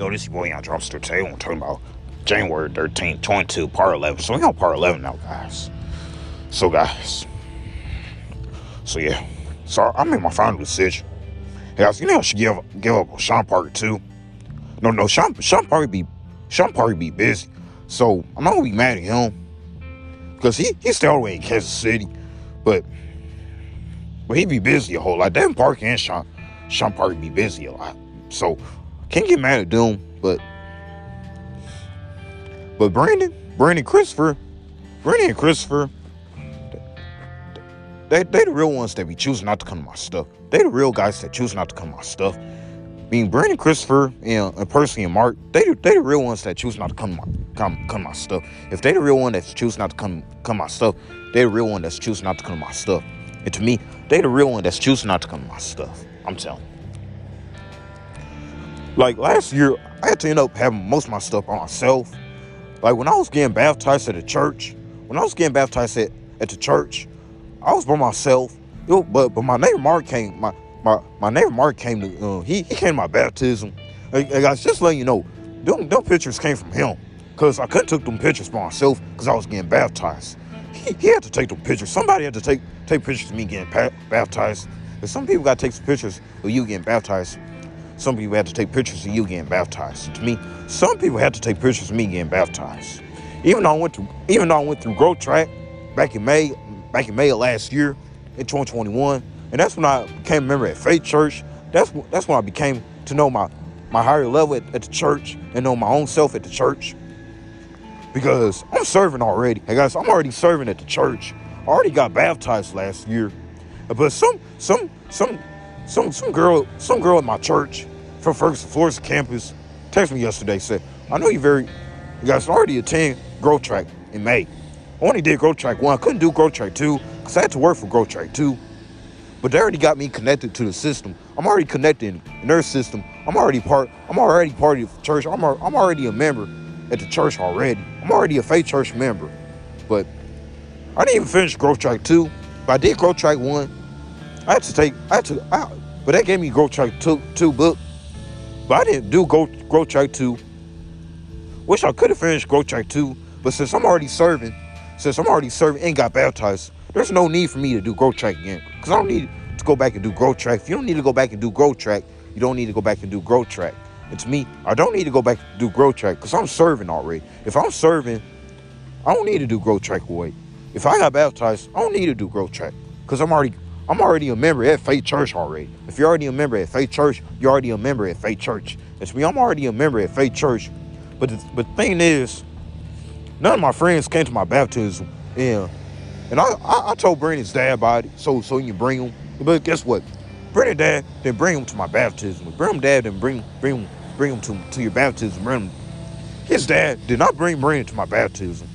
Yo, this your boy on Dropster today. I'm talking about January 13th, 22, part 11. So we on part 11 now, guys. So, guys. So, yeah. So, I made my final decision. Hey, guys, you know I should give, give up on Sean Parker, too. No, no, Sean, Sean Parker be, Sean Parker be busy. So, I'm not going to be mad at him. Because he, he's still away in Kansas City. But, but he be busy a whole lot. Devin Parker and Sean, Sean Parker be busy a lot. So, can't get mad at Doom, but but Brandon, Brandon Christopher, Brandon and Christopher, they they the real ones that be choosing not to come to my stuff. They the real guys that choose not to come to my stuff. I mean, Brandon Christopher and, and Percy and Mark, they they the real ones that choose not to come to my come come to my stuff. If they the real one that's choose not to come come to my stuff, they the real one that's choosing not to come to my stuff. And to me, they the real one that's choosing not to come to my stuff. I'm telling. Like last year, I had to end up having most of my stuff on myself. Like when I was getting baptized at the church, when I was getting baptized at, at the church, I was by myself. Yo, but but my neighbor Mark came. My my, my neighbor Mark came to. Uh, he he came to my baptism. Hey, hey, guys, just letting you know, them, them pictures came from him. Cause I couldn't take them pictures by myself because I was getting baptized. He, he had to take them pictures. Somebody had to take take pictures of me getting baptized. And some people got to take some pictures of you getting baptized. Some people had to take pictures of you getting baptized. To me, some people had to take pictures of me getting baptized. Even though I went through, even though I went through growth track back in May, back in May of last year, in 2021, and that's when I became a member at Faith Church. That's that's when I became to know my my higher level at, at the church and know my own self at the church. Because I'm serving already. Hey guys, I'm already serving at the church. I already got baptized last year. But some some some some some girl some girl at my church from Ferguson, Florissant campus texted me yesterday said, I know you very you guys already attend growth track in May. I only did growth track one. I couldn't do growth track two because I had to work for growth track two. But they already got me connected to the system. I'm already connected in their system. I'm already part. I'm already part of the church. I'm, al- I'm already a member at the church already. I'm already a faith church member. But I didn't even finish growth track two. But I did growth track one. I had to take. I had to. I, but that gave me growth track two, two book. But I didn't do growth, track two. Wish I could have finished growth track two. But since I'm already serving, since I'm already serving and got baptized, there's no need for me to do growth track again. Because I don't need to go back and do growth track. If you don't need to go back and do growth track, you don't need to go back and do growth track. And to me, I don't need to go back and do growth track because I'm serving already. If I'm serving, I don't need to do growth track away. If I got baptized, I don't need to do growth track because I'm already I'm already a member at Faith Church already. If you're already a member at Faith Church, you're already a member at Faith Church. It's me. I'm already a member at Faith Church. But the, but the thing is, none of my friends came to my baptism. Yeah. And I, I, I told Brandon's dad about it, so so can bring him. But guess what? Brandon dad didn't bring him to my baptism. Brandon dad didn't bring bring him bring him to, to your baptism. Brandon, his dad did not bring Brandon to my baptism.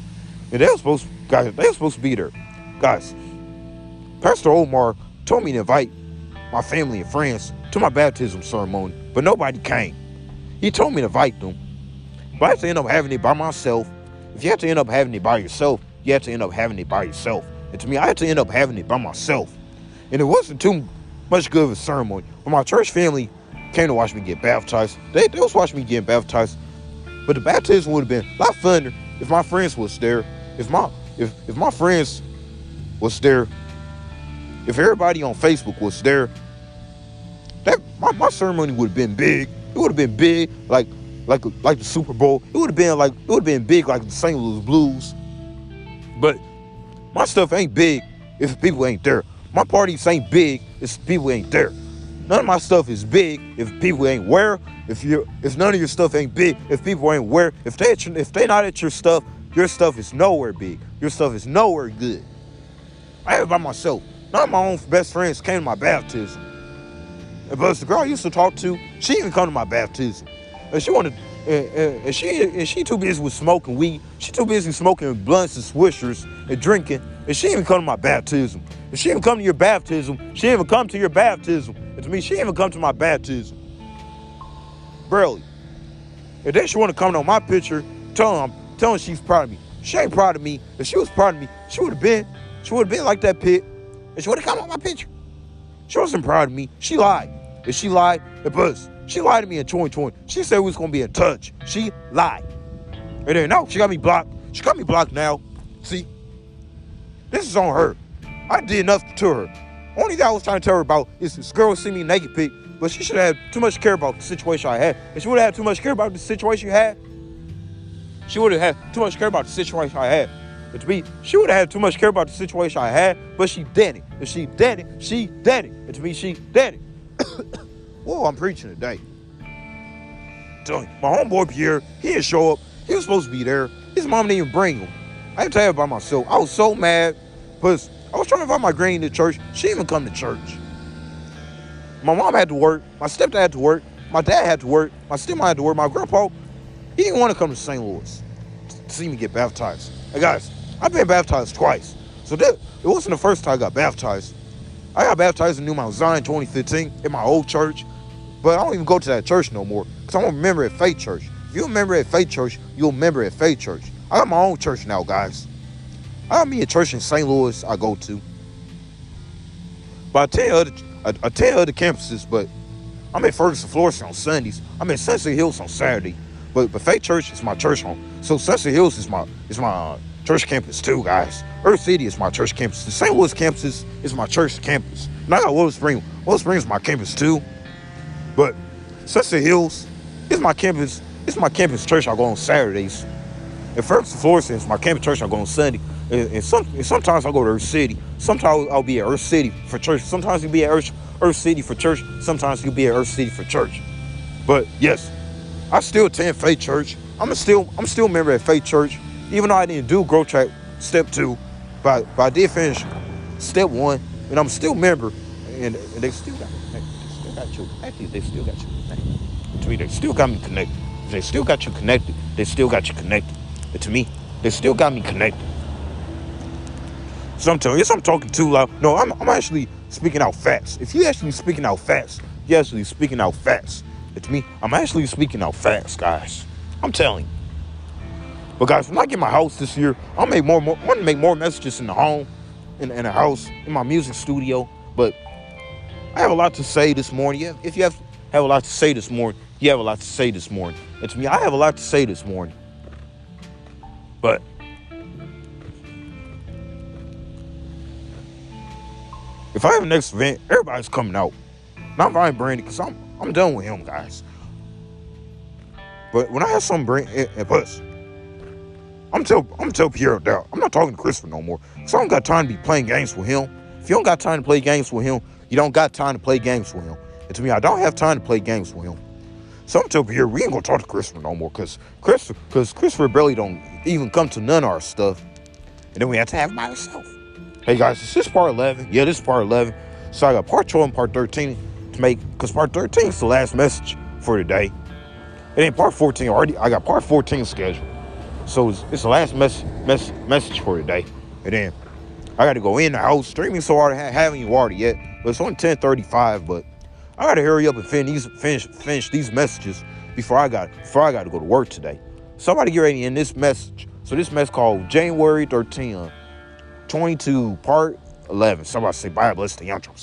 And they were supposed guys, they were supposed to be there. Guys, Pastor Omar told me to invite my family and friends to my baptism ceremony, but nobody came. He told me to invite them. But I had to end up having it by myself. If you have to end up having it by yourself, you have to end up having it by yourself. And to me, I had to end up having it by myself. And it wasn't too much good of a ceremony. When my church family came to watch me get baptized, they, they was watching me getting baptized. But the baptism would have been a lot funner if my friends was there. If my if if my friends was there, if everybody on Facebook was there, that my, my ceremony would have been big. It would have been big, like like like the Super Bowl. It would have been like it would have been big like the St. Louis Blues. But my stuff ain't big if people ain't there. My parties ain't big if people ain't there. None of my stuff is big if people ain't where. If you if none of your stuff ain't big, if people ain't where, if they your- if they not at your stuff, your stuff is nowhere big. Your stuff is nowhere good. I have it by myself. Of my own best friends came to my baptism. But the girl I used to talk to, she didn't come to my baptism. And she wanted, and, and, and she and she too busy with smoking weed. She too busy smoking blunts and swishers and drinking. And she didn't even come to my baptism. If she didn't come to your baptism, she didn't even come to your baptism. And to me, she didn't even come to my baptism. Barely. If then she want to come on my picture, tell them, tell them she's proud of me. She ain't proud of me. If she was proud of me, she would have been, she would have been like that pit, and she would have come on my picture. She wasn't proud of me. She lied. If she lied, it was. She lied to me in 2020. She said we was gonna be in touch. She lied. And then now she got me blocked. She got me blocked now. See, this is on her. I did nothing to her. Only thing I was trying to tell her about is this girl see me naked pic, but she should have had too much care about the situation I had. If she would have had too much care about the situation you had, she would have had too much care about the situation I had. But to me, she would have had too much care about the situation I had, but she did it. If she did it, she did it. And to me, she did it. Whoa, I'm preaching today. Telling my homeboy Pierre, he didn't show up. He was supposed to be there. His mom didn't even bring him. I can tell you about myself. I was so mad because I was trying to invite my granny to church. She didn't even come to church. My mom had to work. My stepdad had to work. My dad had to work. My stepmom had to work. My grandpa, he didn't want to come to St. Louis to see me get baptized. Hey guys, I've been baptized twice. So that, it wasn't the first time I got baptized. I got baptized in New Mount Zion 2015 in my old church, but I don't even go to that church no more because I'm a member at Faith Church. If you're a member at Faith Church, you're a member at Faith Church. I got my own church now, guys. I got me a church in St. Louis I go to. But I tell other, I, I tell other campuses, but I'm at Ferguson, Florissant on Sundays. I'm at Sunset Hills on Saturday. But but Faith Church is my church home. So Sunset Hills is my is my uh, church campus too, guys. Earth City is my church campus. The St. Louis campus is, my church campus. And I got Willow Spring. Willow Spring is my campus too. But Sunset Hills is my campus. It's my campus church I go on Saturdays. And Ferguson, Florissant is my campus church I go on Sunday. And, and, some, and sometimes I go to Earth City. Sometimes I'll be at Earth City for church. Sometimes you'll be at Earth, Earth City for church. Sometimes you'll be at Earth City for church. But yes, I still attend Faith Church. I'm still I'm still a member at Faith Church, even though I didn't do Growth Track Step Two, but but I did finish Step One, and I'm still member, and, and they still got me. they still got you. Actually, they still got you connected. To me, they still got me connected. They still got you connected. They still got you connected. And to me, they still got me connected. So I'm telling you, I'm talking too loud. No, I'm, I'm actually speaking out fast. If you actually speaking out fast, you actually speaking out fast. It's me. I'm actually speaking out fast, guys. I'm telling you. But guys, when I get my house this year, I'll make more, more I want to make more messages in the home, in, in the house, in my music studio. But I have a lot to say this morning. If you have have a lot to say this morning, you have a lot to say this morning. And to me, I have a lot to say this morning. But if I have a next event, everybody's coming out. Not Ryan Brandy, because I'm I'm done with him, guys. But when I have some brain and eh, plus, I'm tell I'm tell Pierre down. I'm not talking to Christopher no more. Cause I don't got time to be playing games with him. If you don't got time to play games with him, you don't got time to play games with him. And to me, I don't have time to play games with him. So I'm telling Pierre, we ain't gonna talk to Christopher no more, cause Christopher, cause Christopher barely don't even come to none of our stuff. And then we have to have by ourselves. Hey guys, this is this part 11? Yeah, this is part 11. So I got part 12 and part 13 to make because part 13 is the last message for today. And then part 14 already I got part 14 scheduled. So it's, it's the last mess, mess, message for today. And then I gotta go in the house. Streaming so hard I haven't even watered yet. But it's only 1035, but I gotta hurry up and finish these finish finish these messages before I got before I gotta go to work today. Somebody get ready in this message. So this message called January 13, 22, part 11. Somebody say Bible, it's the intro.